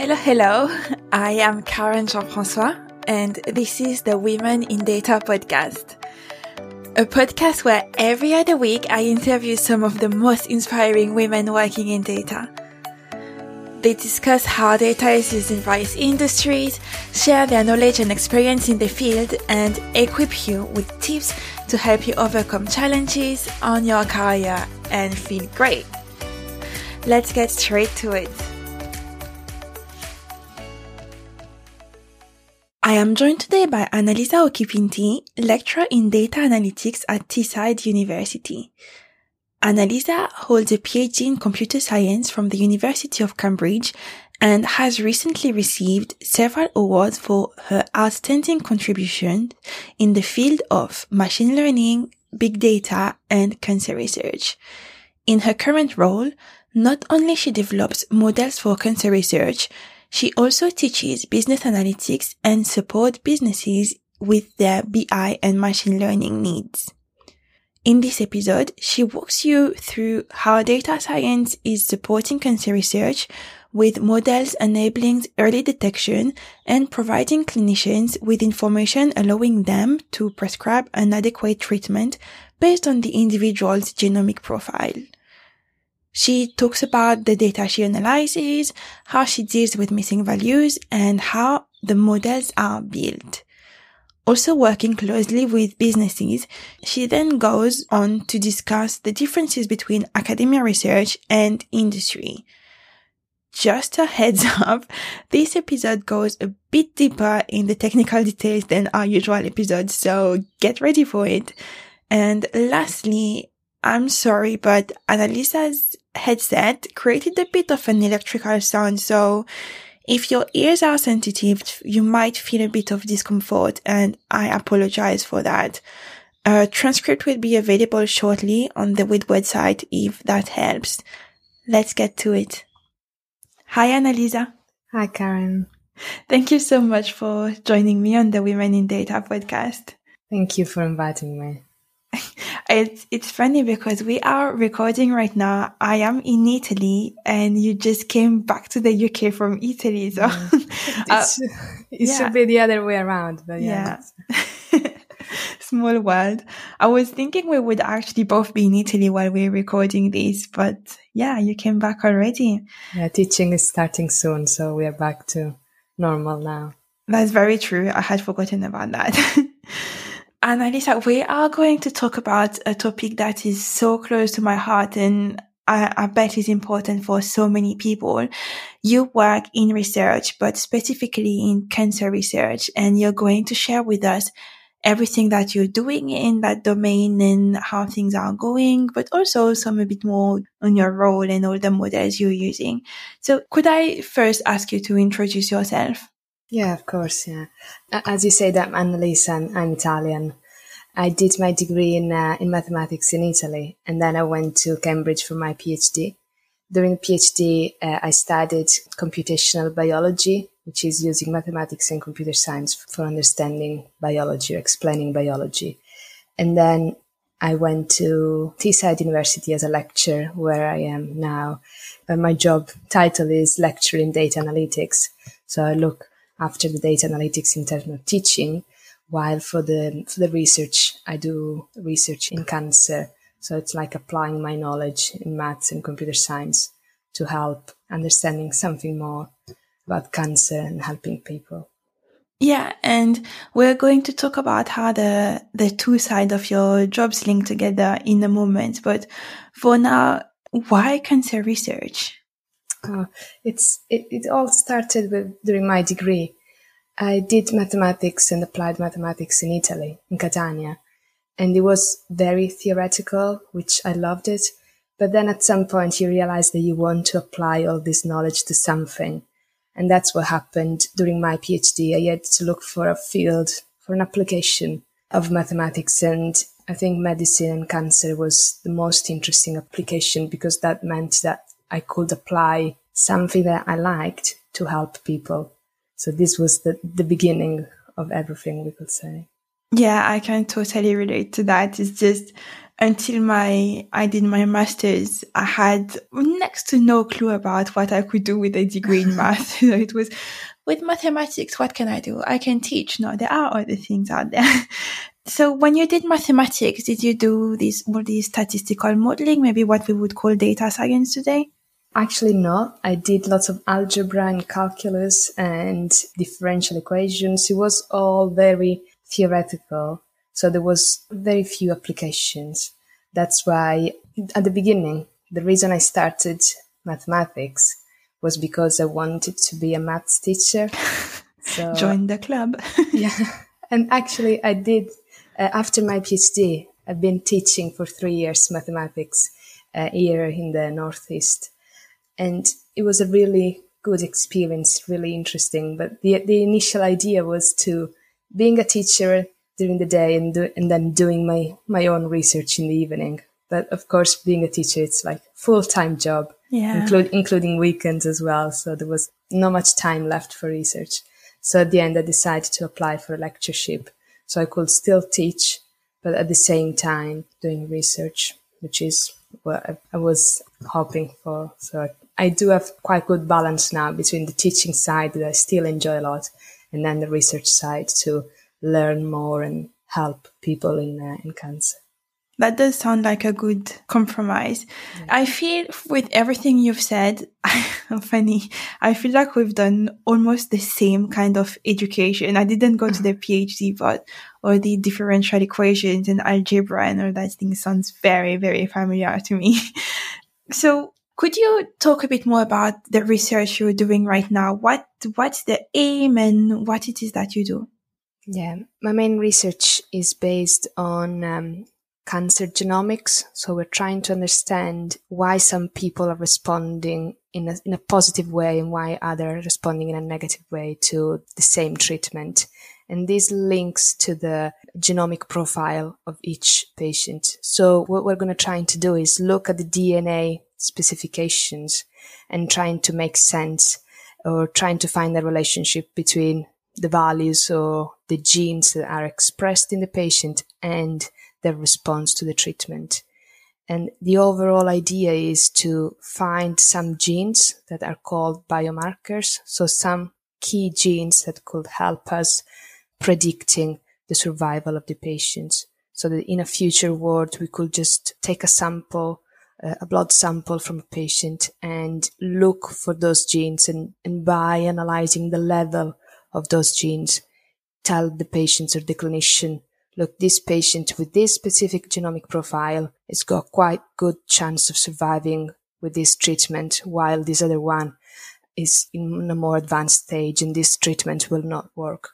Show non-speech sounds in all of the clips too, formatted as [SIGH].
Hello, hello. I am Karen Jean-François and this is the Women in Data podcast. A podcast where every other week I interview some of the most inspiring women working in data. They discuss how data is used in various industries, share their knowledge and experience in the field, and equip you with tips to help you overcome challenges on your career and feel great. Let's get straight to it. I am joined today by Annalisa Occhipinti, lecturer in data analytics at Teesside University. Annalisa holds a PhD in computer science from the University of Cambridge and has recently received several awards for her outstanding contribution in the field of machine learning, big data, and cancer research. In her current role, not only she develops models for cancer research, she also teaches business analytics and support businesses with their BI and machine learning needs. In this episode, she walks you through how data science is supporting cancer research with models enabling early detection and providing clinicians with information allowing them to prescribe an adequate treatment based on the individual's genomic profile. She talks about the data she analyzes, how she deals with missing values, and how the models are built also working closely with businesses, she then goes on to discuss the differences between academia research and industry. Just a heads [LAUGHS] up, this episode goes a bit deeper in the technical details than our usual episodes, so get ready for it. And lastly, I'm sorry, but Annalisa's headset created a bit of an electrical sound, so if your ears are sensitive, you might feel a bit of discomfort and I apologize for that. A transcript will be available shortly on the WID website if that helps. Let's get to it. Hi, Annalisa. Hi, Karen. Thank you so much for joining me on the Women in Data podcast. Thank you for inviting me. [LAUGHS] It's it's funny because we are recording right now. I am in Italy, and you just came back to the UK from Italy. So [LAUGHS] uh, it yeah. should be the other way around. But yeah. yeah. [LAUGHS] Small world. I was thinking we would actually both be in Italy while we're recording this, but yeah, you came back already. Yeah, teaching is starting soon, so we are back to normal now. That's very true. I had forgotten about that. Annalisa, we are going to talk about a topic that is so close to my heart and I, I, bet is important for so many people. You work in research, but specifically in cancer research, and you're going to share with us everything that you're doing in that domain and how things are going, but also some a bit more on your role and all the models you're using. So could I first ask you to introduce yourself? Yeah, of course. Yeah, as you said, I'm Annalisa. I'm, I'm Italian. I did my degree in uh, in mathematics in Italy, and then I went to Cambridge for my PhD. During PhD, uh, I studied computational biology, which is using mathematics and computer science for understanding biology or explaining biology. And then I went to Teesside University as a lecturer, where I am now. My job title is lecturer in data analytics. So I look after the data analytics in terms of teaching, while for the for the research I do research in cancer. So it's like applying my knowledge in maths and computer science to help understanding something more about cancer and helping people. Yeah, and we're going to talk about how the the two sides of your jobs link together in a moment. But for now, why cancer research? Uh, it's it, it all started with during my degree. I did mathematics and applied mathematics in Italy, in Catania, and it was very theoretical, which I loved it. But then at some point you realize that you want to apply all this knowledge to something. And that's what happened during my PhD. I had to look for a field, for an application of mathematics. And I think medicine and cancer was the most interesting application because that meant that I could apply something that I liked to help people. So this was the, the beginning of everything we could say. Yeah, I can totally relate to that. It's just until my I did my masters, I had next to no clue about what I could do with a degree in [LAUGHS] math. [LAUGHS] it was with mathematics, what can I do? I can teach. No, there are other things out there. [LAUGHS] so when you did mathematics, did you do this all these statistical modeling, maybe what we would call data science today? Actually, no. I did lots of algebra and calculus and differential equations. It was all very theoretical. So there was very few applications. That's why at the beginning, the reason I started mathematics was because I wanted to be a maths teacher. [LAUGHS] So join the club. [LAUGHS] yeah. And actually I did, uh, after my PhD, I've been teaching for three years mathematics uh, here in the Northeast. And it was a really good experience, really interesting. But the, the initial idea was to being a teacher during the day and, do, and then doing my, my own research in the evening. But of course, being a teacher, it's like full time job, yeah. include, including weekends as well. So there was not much time left for research. So at the end, I decided to apply for a lectureship. So I could still teach, but at the same time doing research, which is what I was hoping for. So I do have quite good balance now between the teaching side that I still enjoy a lot and then the research side to learn more and help people in, uh, in cancer. That does sound like a good compromise. Yeah. I feel with everything you've said, [LAUGHS] funny, I feel like we've done almost the same kind of education. I didn't go to the [LAUGHS] PhD, but all the differential equations and algebra and all that thing sounds very, very familiar to me. [LAUGHS] so could you talk a bit more about the research you're doing right now? What, what's the aim and what it is that you do? Yeah, my main research is based on um, cancer genomics. So we're trying to understand why some people are responding in a, in a positive way and why others are responding in a negative way to the same treatment. And this links to the genomic profile of each patient. So what we're going to try to do is look at the DNA specifications and trying to make sense or trying to find a relationship between the values or the genes that are expressed in the patient and their response to the treatment. And the overall idea is to find some genes that are called biomarkers. So some key genes that could help us predicting the survival of the patients. So that in a future world, we could just take a sample, a blood sample from a patient and look for those genes and, and by analyzing the level of those genes, tell the patients or the clinician look, this patient with this specific genomic profile has got quite good chance of surviving with this treatment, while this other one is in a more advanced stage and this treatment will not work.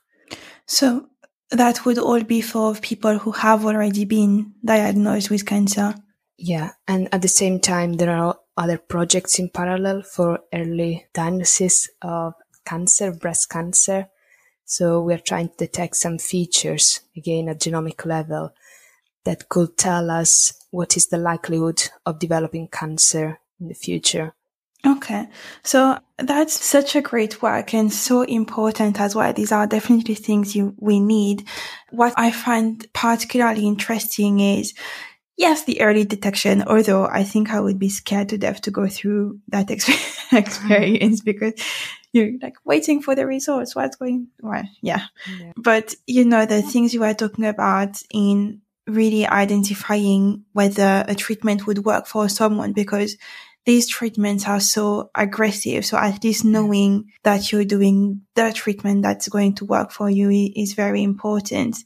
So that would all be for people who have already been diagnosed with cancer. Yeah. And at the same time, there are other projects in parallel for early diagnosis of cancer, breast cancer, so we're trying to detect some features, again, at genomic level that could tell us what is the likelihood of developing cancer in the future. Okay. So that's such a great work and so important as well. These are definitely things you, we need. What I find particularly interesting is yes, the early detection, although I think I would be scared to death to go through that [LAUGHS] experience because you're like waiting for the results. What's going well, yeah. yeah. But you know, the things you were talking about in really identifying whether a treatment would work for someone because these treatments are so aggressive. So at least knowing that you're doing the treatment that's going to work for you is very important.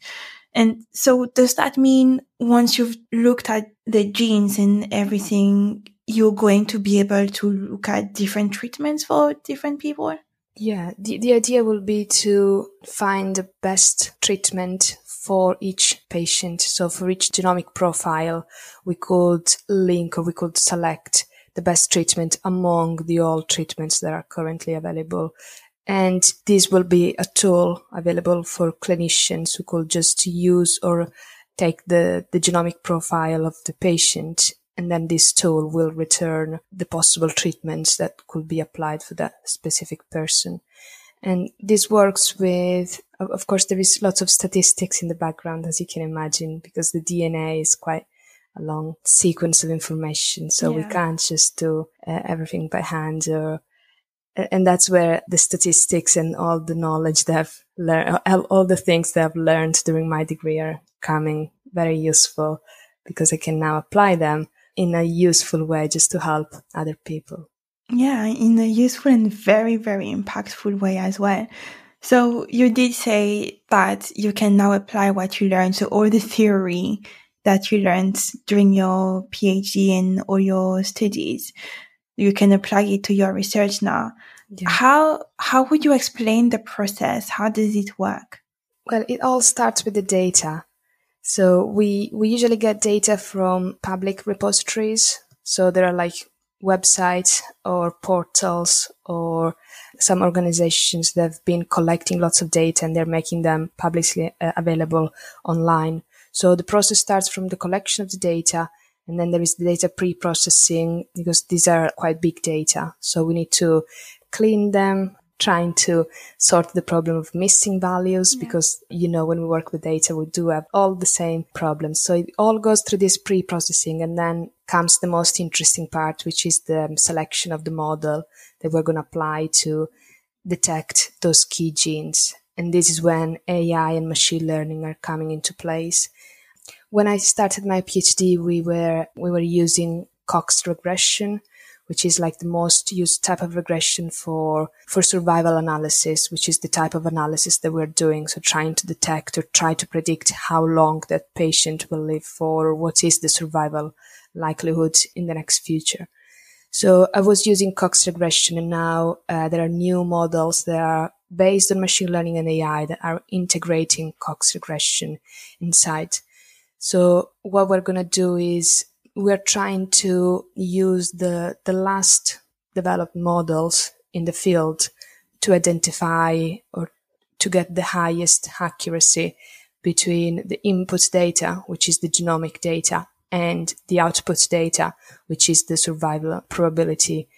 And so does that mean once you've looked at the genes and everything, you're going to be able to look at different treatments for different people? Yeah, the, the idea will be to find the best treatment for each patient. So for each genomic profile, we could link or we could select the best treatment among the all treatments that are currently available. And this will be a tool available for clinicians who could just use or take the, the genomic profile of the patient and then this tool will return the possible treatments that could be applied for that specific person. And this works with, of course, there is lots of statistics in the background, as you can imagine, because the DNA is quite a long sequence of information. So yeah. we can't just do uh, everything by hand or, and that's where the statistics and all the knowledge that I've learned, uh, all the things that I've learned during my degree are coming very useful because I can now apply them in a useful way just to help other people. Yeah, in a useful and very, very impactful way as well. So you did say that you can now apply what you learned. So all the theory that you learned during your PhD and all your studies, you can apply it to your research now. Yeah. How, how would you explain the process? How does it work? Well, it all starts with the data. So we, we usually get data from public repositories. So there are like websites or portals or some organizations that have been collecting lots of data and they're making them publicly uh, available online. So the process starts from the collection of the data and then there is the data pre-processing because these are quite big data. So we need to clean them, trying to sort the problem of missing values yeah. because, you know, when we work with data, we do have all the same problems. So it all goes through this pre-processing and then comes the most interesting part, which is the selection of the model that we're going to apply to detect those key genes. And this is when AI and machine learning are coming into place. When I started my PhD, we were, we were using Cox regression which is like the most used type of regression for, for survival analysis, which is the type of analysis that we're doing. So trying to detect or try to predict how long that patient will live for, or what is the survival likelihood in the next future. So I was using Cox regression and now uh, there are new models that are based on machine learning and AI that are integrating Cox regression inside. So what we're going to do is we're trying to use the, the last developed models in the field to identify or to get the highest accuracy between the input data, which is the genomic data, and the output data, which is the survival probability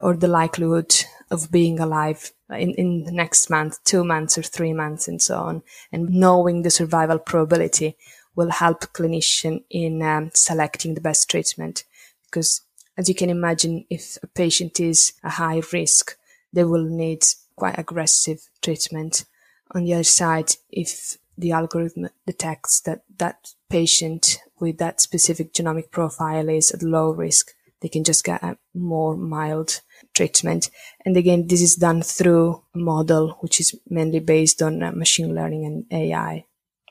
or the likelihood of being alive in, in the next month, two months or three months and so on. And knowing the survival probability will help clinician in um, selecting the best treatment. Because as you can imagine if a patient is a high risk they will need quite aggressive treatment. On the other side if the algorithm detects that that patient with that specific genomic profile is at low risk they can just get a more mild treatment. And again this is done through a model which is mainly based on uh, machine learning and ai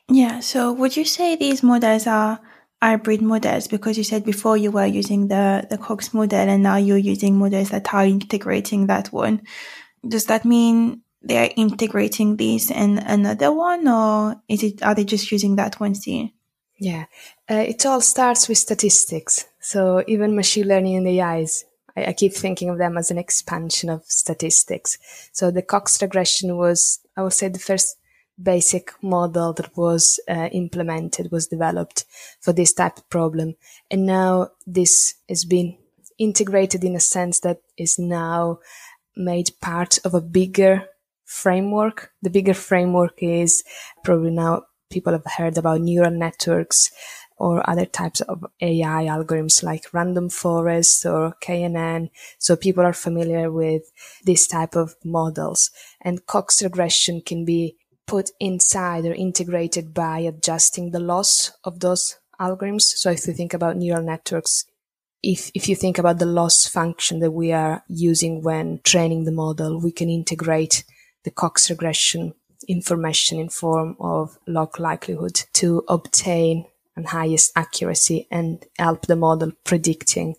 yeah. So would you say these models are hybrid models? Because you said before you were using the, the Cox model and now you're using models that are integrating that one. Does that mean they're integrating this and another one or is it, are they just using that one still? Yeah. Uh, it all starts with statistics. So even machine learning and AIs, I, I keep thinking of them as an expansion of statistics. So the Cox regression was, I would say the first basic model that was uh, implemented was developed for this type of problem. And now this has been integrated in a sense that is now made part of a bigger framework. The bigger framework is probably now people have heard about neural networks or other types of AI algorithms like random forest or KNN. So people are familiar with this type of models and Cox regression can be put inside or integrated by adjusting the loss of those algorithms. So if you think about neural networks, if, if you think about the loss function that we are using when training the model, we can integrate the Cox regression information in form of log likelihood to obtain an highest accuracy and help the model predicting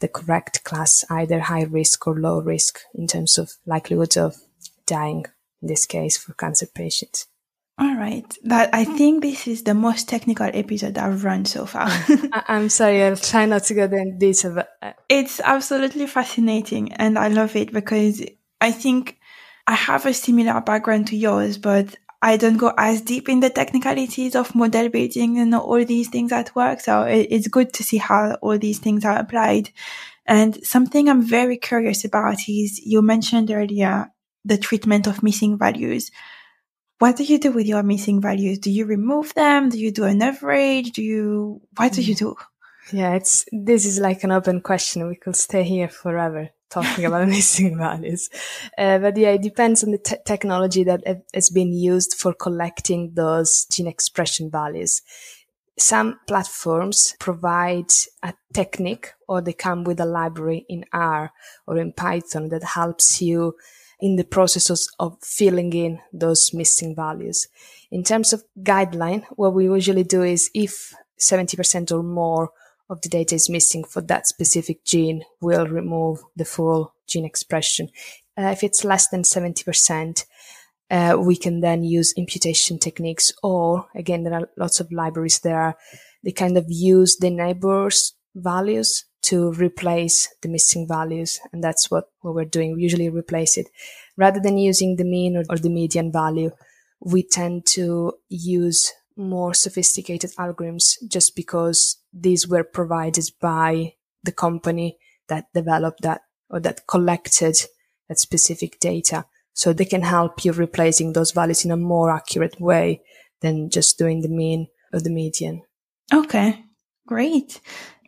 the correct class, either high risk or low risk in terms of likelihood of dying in this case for cancer patients. All right. That I think this is the most technical episode I've run so far. [LAUGHS] I, am sorry, I'll try not to go into detail, but uh, it's absolutely fascinating and I love it because I think I have a similar background to yours, but I don't go as deep in the technicalities of model building and all these things at work. So it, it's good to see how all these things are applied. And something I'm very curious about is you mentioned earlier the treatment of missing values. What do you do with your missing values? Do you remove them? Do you do an average? Do you, what do you mm. do? Yeah, it's this is like an open question. We could stay here forever talking about [LAUGHS] missing values. Uh, but yeah, it depends on the te- technology that has been used for collecting those gene expression values. Some platforms provide a technique or they come with a library in R or in Python that helps you in the process of filling in those missing values. In terms of guideline, what we usually do is if 70% or more of the data is missing for that specific gene, we'll remove the full gene expression. Uh, if it's less than 70%, uh, we can then use imputation techniques or again, there are lots of libraries there. They kind of use the neighbors values to replace the missing values. And that's what, what we're doing. We usually replace it rather than using the mean or, or the median value. We tend to use more sophisticated algorithms just because these were provided by the company that developed that or that collected that specific data. So they can help you replacing those values in a more accurate way than just doing the mean or the median. Okay, great.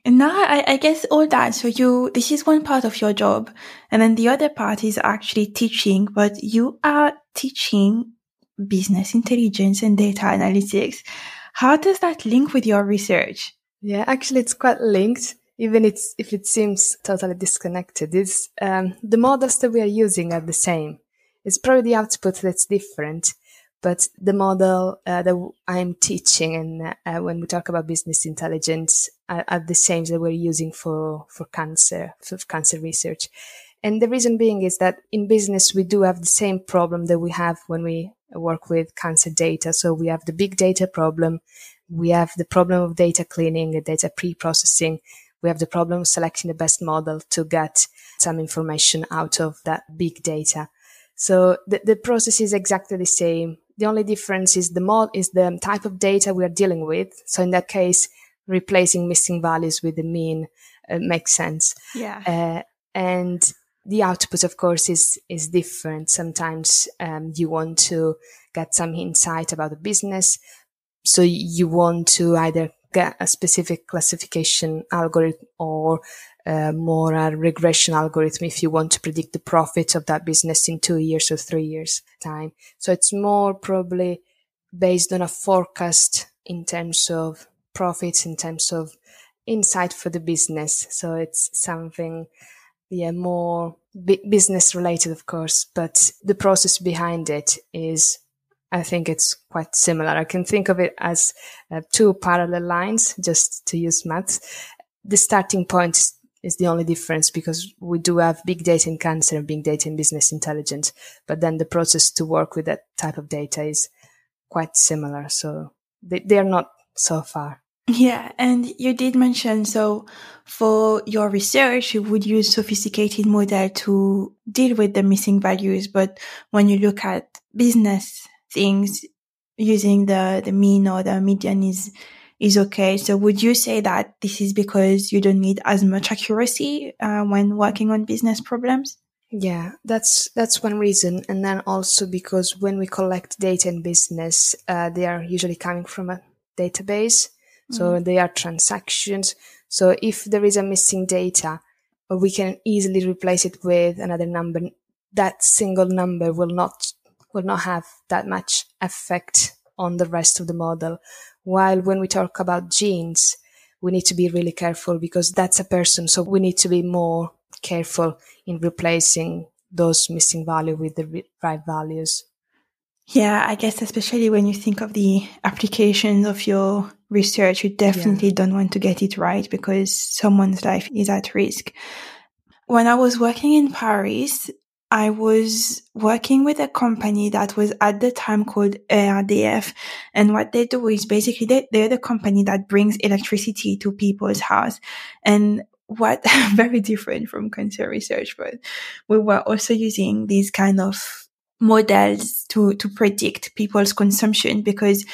And now I, I guess all that. So you, this is one part of your job. And then the other part is actually teaching, but you are teaching business intelligence and data analytics. How does that link with your research? Yeah, actually, it's quite linked, even it's, if it seems totally disconnected. It's, um, the models that we are using are the same. It's probably the output that's different, but the model uh, that I'm teaching and uh, when we talk about business intelligence are, are, the same that we're using for, for cancer, for cancer research. And the reason being is that in business, we do have the same problem that we have when we work with cancer data. So we have the big data problem. We have the problem of data cleaning data pre-processing. We have the problem of selecting the best model to get some information out of that big data. So the, the process is exactly the same. The only difference is the mod is the type of data we are dealing with. So in that case, replacing missing values with the mean uh, makes sense. Yeah. Uh, and the output, of course, is is different. Sometimes um, you want to get some insight about the business, so you want to either get a specific classification algorithm or uh, more a regression algorithm if you want to predict the profit of that business in two years or three years time. So it's more probably based on a forecast in terms of profits, in terms of insight for the business. So it's something yeah, more business related, of course, but the process behind it is, I think it's quite similar. I can think of it as uh, two parallel lines, just to use maths. The starting point is, is the only difference because we do have big data in cancer and big data in business intelligence, but then the process to work with that type of data is quite similar. So they, they are not so far. Yeah, and you did mention so for your research you would use sophisticated model to deal with the missing values, but when you look at business things using the the mean or the median is is okay. So would you say that this is because you don't need as much accuracy uh, when working on business problems? Yeah, that's that's one reason, and then also because when we collect data in business, uh, they are usually coming from a database so mm. they are transactions. So if there is a missing data, we can easily replace it with another number. That single number will not will not have that much effect on the rest of the model. While when we talk about genes, we need to be really careful because that's a person. So we need to be more careful in replacing those missing value with the right values. Yeah, I guess especially when you think of the applications of your research, you definitely yeah. don't want to get it right because someone's life is at risk. When I was working in Paris, I was working with a company that was at the time called ERDF. And what they do is basically they, they're the company that brings electricity to people's house. And what [LAUGHS] very different from cancer research, but we were also using these kind of models to, to predict people's consumption because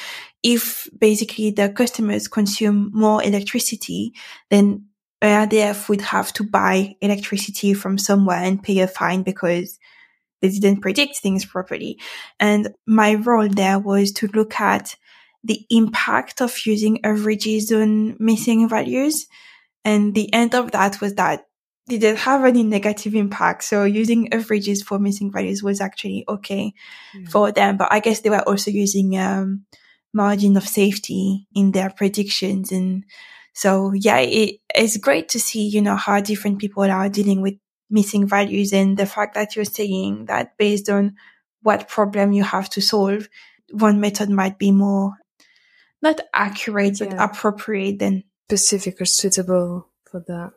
if basically the customers consume more electricity, then ERDF would have to buy electricity from somewhere and pay a fine because they didn't predict things properly. And my role there was to look at the impact of using averages on missing values. And the end of that was that they didn't have any negative impact. So using averages for missing values was actually okay for them. But I guess they were also using, um, margin of safety in their predictions. And so, yeah, it, it's great to see, you know, how different people are dealing with missing values and the fact that you're saying that based on what problem you have to solve, one method might be more not accurate, but appropriate than specific or suitable for that.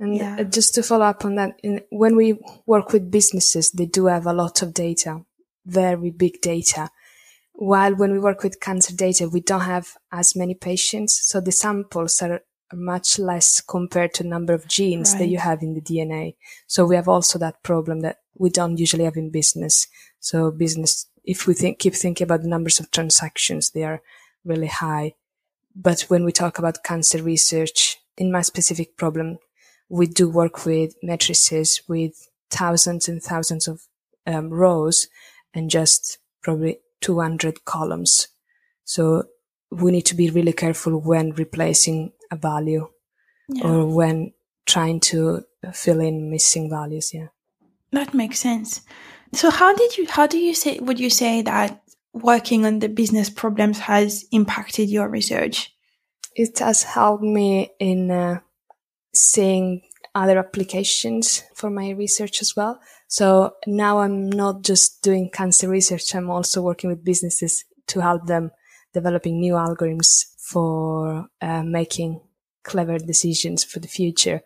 And uh, yeah. just to follow up on that, in, when we work with businesses, they do have a lot of data, very big data. While when we work with cancer data, we don't have as many patients. So the samples are much less compared to number of genes right. that you have in the DNA. So we have also that problem that we don't usually have in business. So business, if we think, keep thinking about the numbers of transactions, they are really high. But when we talk about cancer research, in my specific problem, we do work with matrices with thousands and thousands of um, rows and just probably 200 columns. So we need to be really careful when replacing a value yeah. or when trying to fill in missing values. Yeah. That makes sense. So how did you, how do you say, would you say that working on the business problems has impacted your research? It has helped me in uh, seeing other applications for my research as well. So now I'm not just doing cancer research. I'm also working with businesses to help them developing new algorithms for uh, making clever decisions for the future.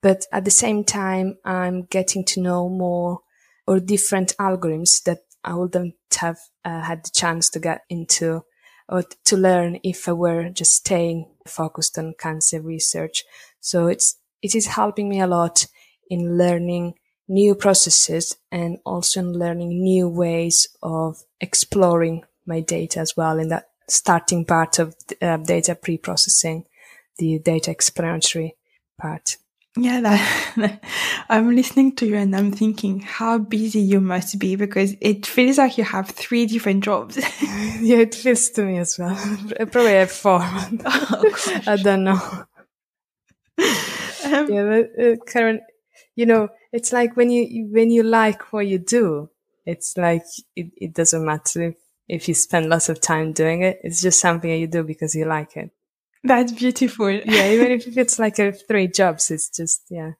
But at the same time, I'm getting to know more or different algorithms that I wouldn't have uh, had the chance to get into or to learn if I were just staying focused on cancer research. So it's, it is helping me a lot in learning new processes and also in learning new ways of exploring my data as well in that starting part of uh, data pre-processing, the data explanatory part. Yeah, that, [LAUGHS] I'm listening to you and I'm thinking how busy you must be because it feels like you have three different jobs. [LAUGHS] [LAUGHS] yeah, it feels to me as well. I probably have four. Oh, I don't know. Um, yeah, uh, Karen, you know, it's like when you when you like what you do, it's like it, it doesn't matter if, if you spend lots of time doing it. It's just something that you do because you like it. That's beautiful. [LAUGHS] yeah, even if [LAUGHS] it's like a three jobs, it's just yeah.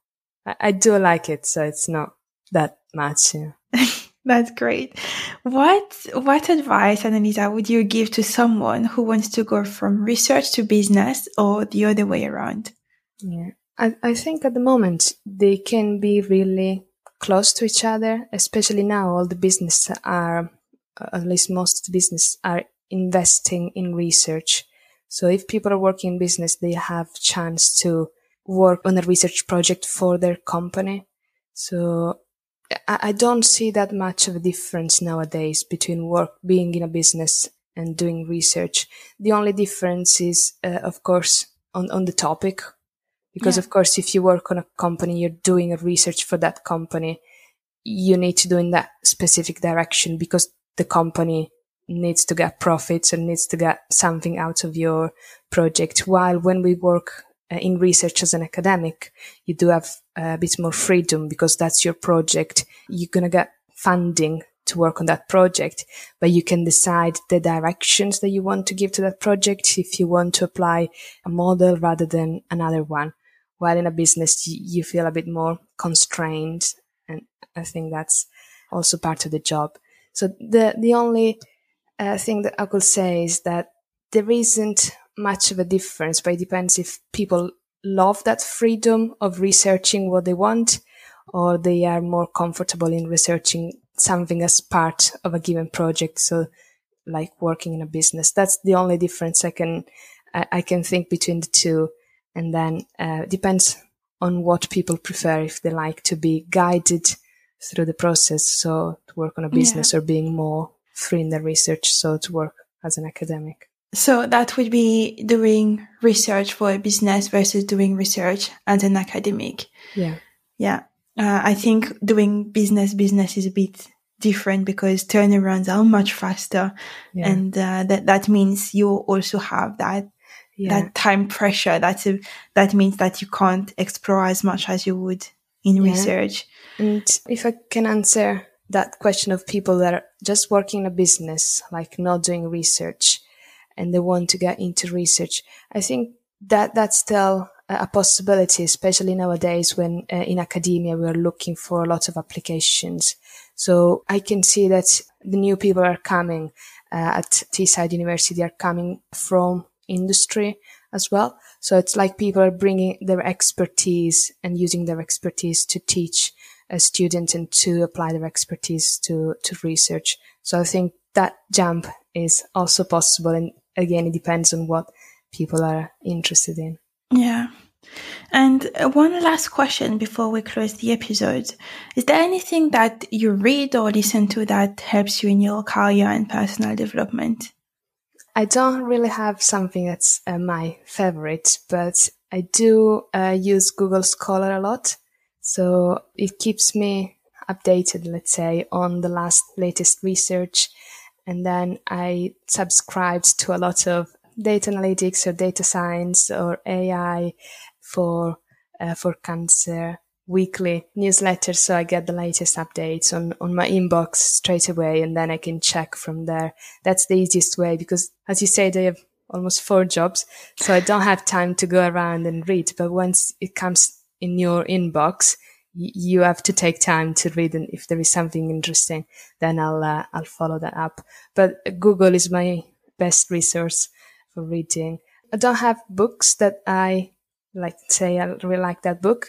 I, I do like it, so it's not that much. Yeah. [LAUGHS] That's great. What what advice, Annalisa, would you give to someone who wants to go from research to business or the other way around? Yeah, I, I think at the moment they can be really close to each other, especially now all the business are, at least most of the business are investing in research. So if people are working in business, they have chance to work on a research project for their company. So I, I don't see that much of a difference nowadays between work, being in a business and doing research. The only difference is, uh, of course, on, on the topic. Because yeah. of course, if you work on a company, you're doing a research for that company. You need to do in that specific direction because the company needs to get profits and needs to get something out of your project. While when we work uh, in research as an academic, you do have a bit more freedom because that's your project. You're going to get funding to work on that project, but you can decide the directions that you want to give to that project. If you want to apply a model rather than another one, while in a business, you feel a bit more constrained. And I think that's also part of the job. So the, the only uh, thing that I could say is that there isn't much of a difference, but it depends if people love that freedom of researching what they want or they are more comfortable in researching something as part of a given project. So like working in a business, that's the only difference I can, I, I can think between the two. And then, uh, depends on what people prefer. If they like to be guided through the process. So to work on a business yeah. or being more free in the research, so to work as an academic. So that would be doing research for a business versus doing research as an academic. Yeah. Yeah. Uh, I think doing business business is a bit different because turnarounds are much faster. Yeah. And uh, that, that means you also have that yeah. that time pressure. That's a, that means that you can't explore as much as you would in yeah. research. And if I can answer that question of people that are just working in a business, like not doing research, and they want to get into research, I think that that's still a possibility, especially nowadays when uh, in academia we are looking for a lot of applications. So I can see that the new people are coming uh, at Teesside University are coming from industry as well. So it's like people are bringing their expertise and using their expertise to teach a student and to apply their expertise to, to research. So I think that jump is also possible. And again, it depends on what people are interested in. Yeah. And uh, one last question before we close the episode. Is there anything that you read or listen to that helps you in your career and personal development? I don't really have something that's uh, my favorite, but I do uh, use Google Scholar a lot. So it keeps me updated, let's say, on the last latest research. And then I subscribed to a lot of data analytics or data science or AI for uh, for cancer weekly newsletter so I get the latest updates on, on my inbox straight away and then I can check from there. That's the easiest way because as you say, they have almost four jobs. So I don't have time to go around and read. But once it comes in your inbox, you have to take time to read. And if there is something interesting, then I'll, uh, I'll follow that up. But Google is my best resource for reading. I don't have books that I like to say I really like that book,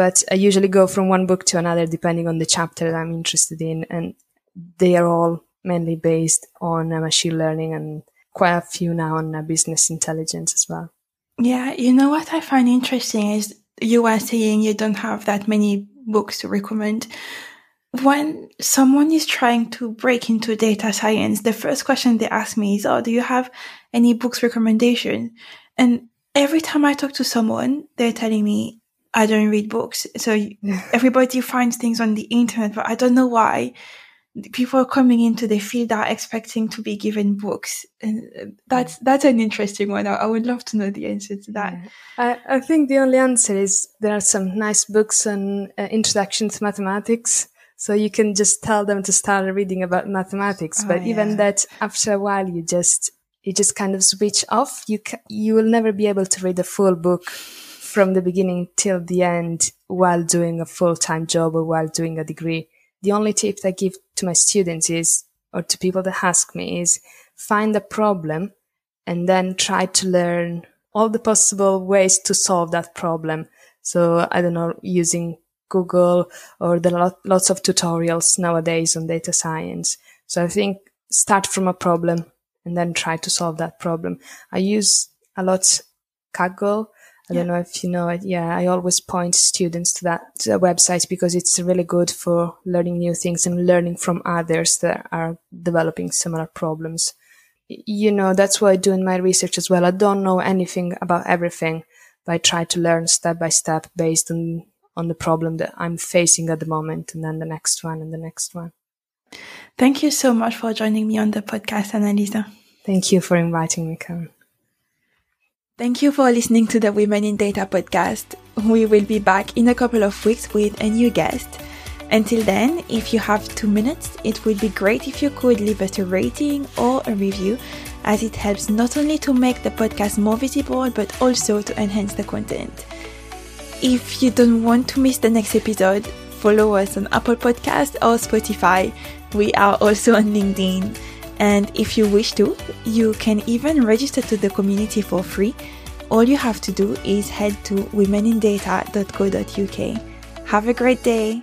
but I usually go from one book to another depending on the chapter that I'm interested in, and they are all mainly based on uh, machine learning and quite a few now on uh, business intelligence as well. Yeah, you know what I find interesting is you are saying you don't have that many books to recommend. When someone is trying to break into data science, the first question they ask me is, Oh, do you have any books recommendation? And every time I talk to someone, they're telling me I don't read books. So [LAUGHS] everybody finds things on the internet, but I don't know why people are coming into the field are expecting to be given books. And that's, that's an interesting one. I, I would love to know the answer to that. Yeah. I, I think the only answer is there are some nice books on uh, introduction to mathematics. So you can just tell them to start reading about mathematics. Oh, but yeah. even that after a while, you just you just kind of switch off. You ca- you will never be able to read a full book from the beginning till the end while doing a full time job or while doing a degree. The only tip I give to my students is, or to people that ask me, is find a problem and then try to learn all the possible ways to solve that problem. So I don't know, using Google or the lot, lots of tutorials nowadays on data science. So I think start from a problem and then try to solve that problem. I use a lot Kaggle. I yeah. don't know if you know it. Yeah, I always point students to that to website because it's really good for learning new things and learning from others that are developing similar problems. You know, that's what I do in my research as well. I don't know anything about everything, but I try to learn step by step based on, on the problem that I'm facing at the moment and then the next one and the next one. Thank you so much for joining me on the podcast, Annalisa. Thank you for inviting me, Karen. Thank you for listening to the Women in Data podcast. We will be back in a couple of weeks with a new guest. Until then, if you have two minutes, it would be great if you could leave us a rating or a review, as it helps not only to make the podcast more visible, but also to enhance the content. If you don't want to miss the next episode, follow us on Apple Podcast or Spotify. We are also on LinkedIn. And if you wish to, you can even register to the community for free. All you have to do is head to womenindata.co.uk. Have a great day.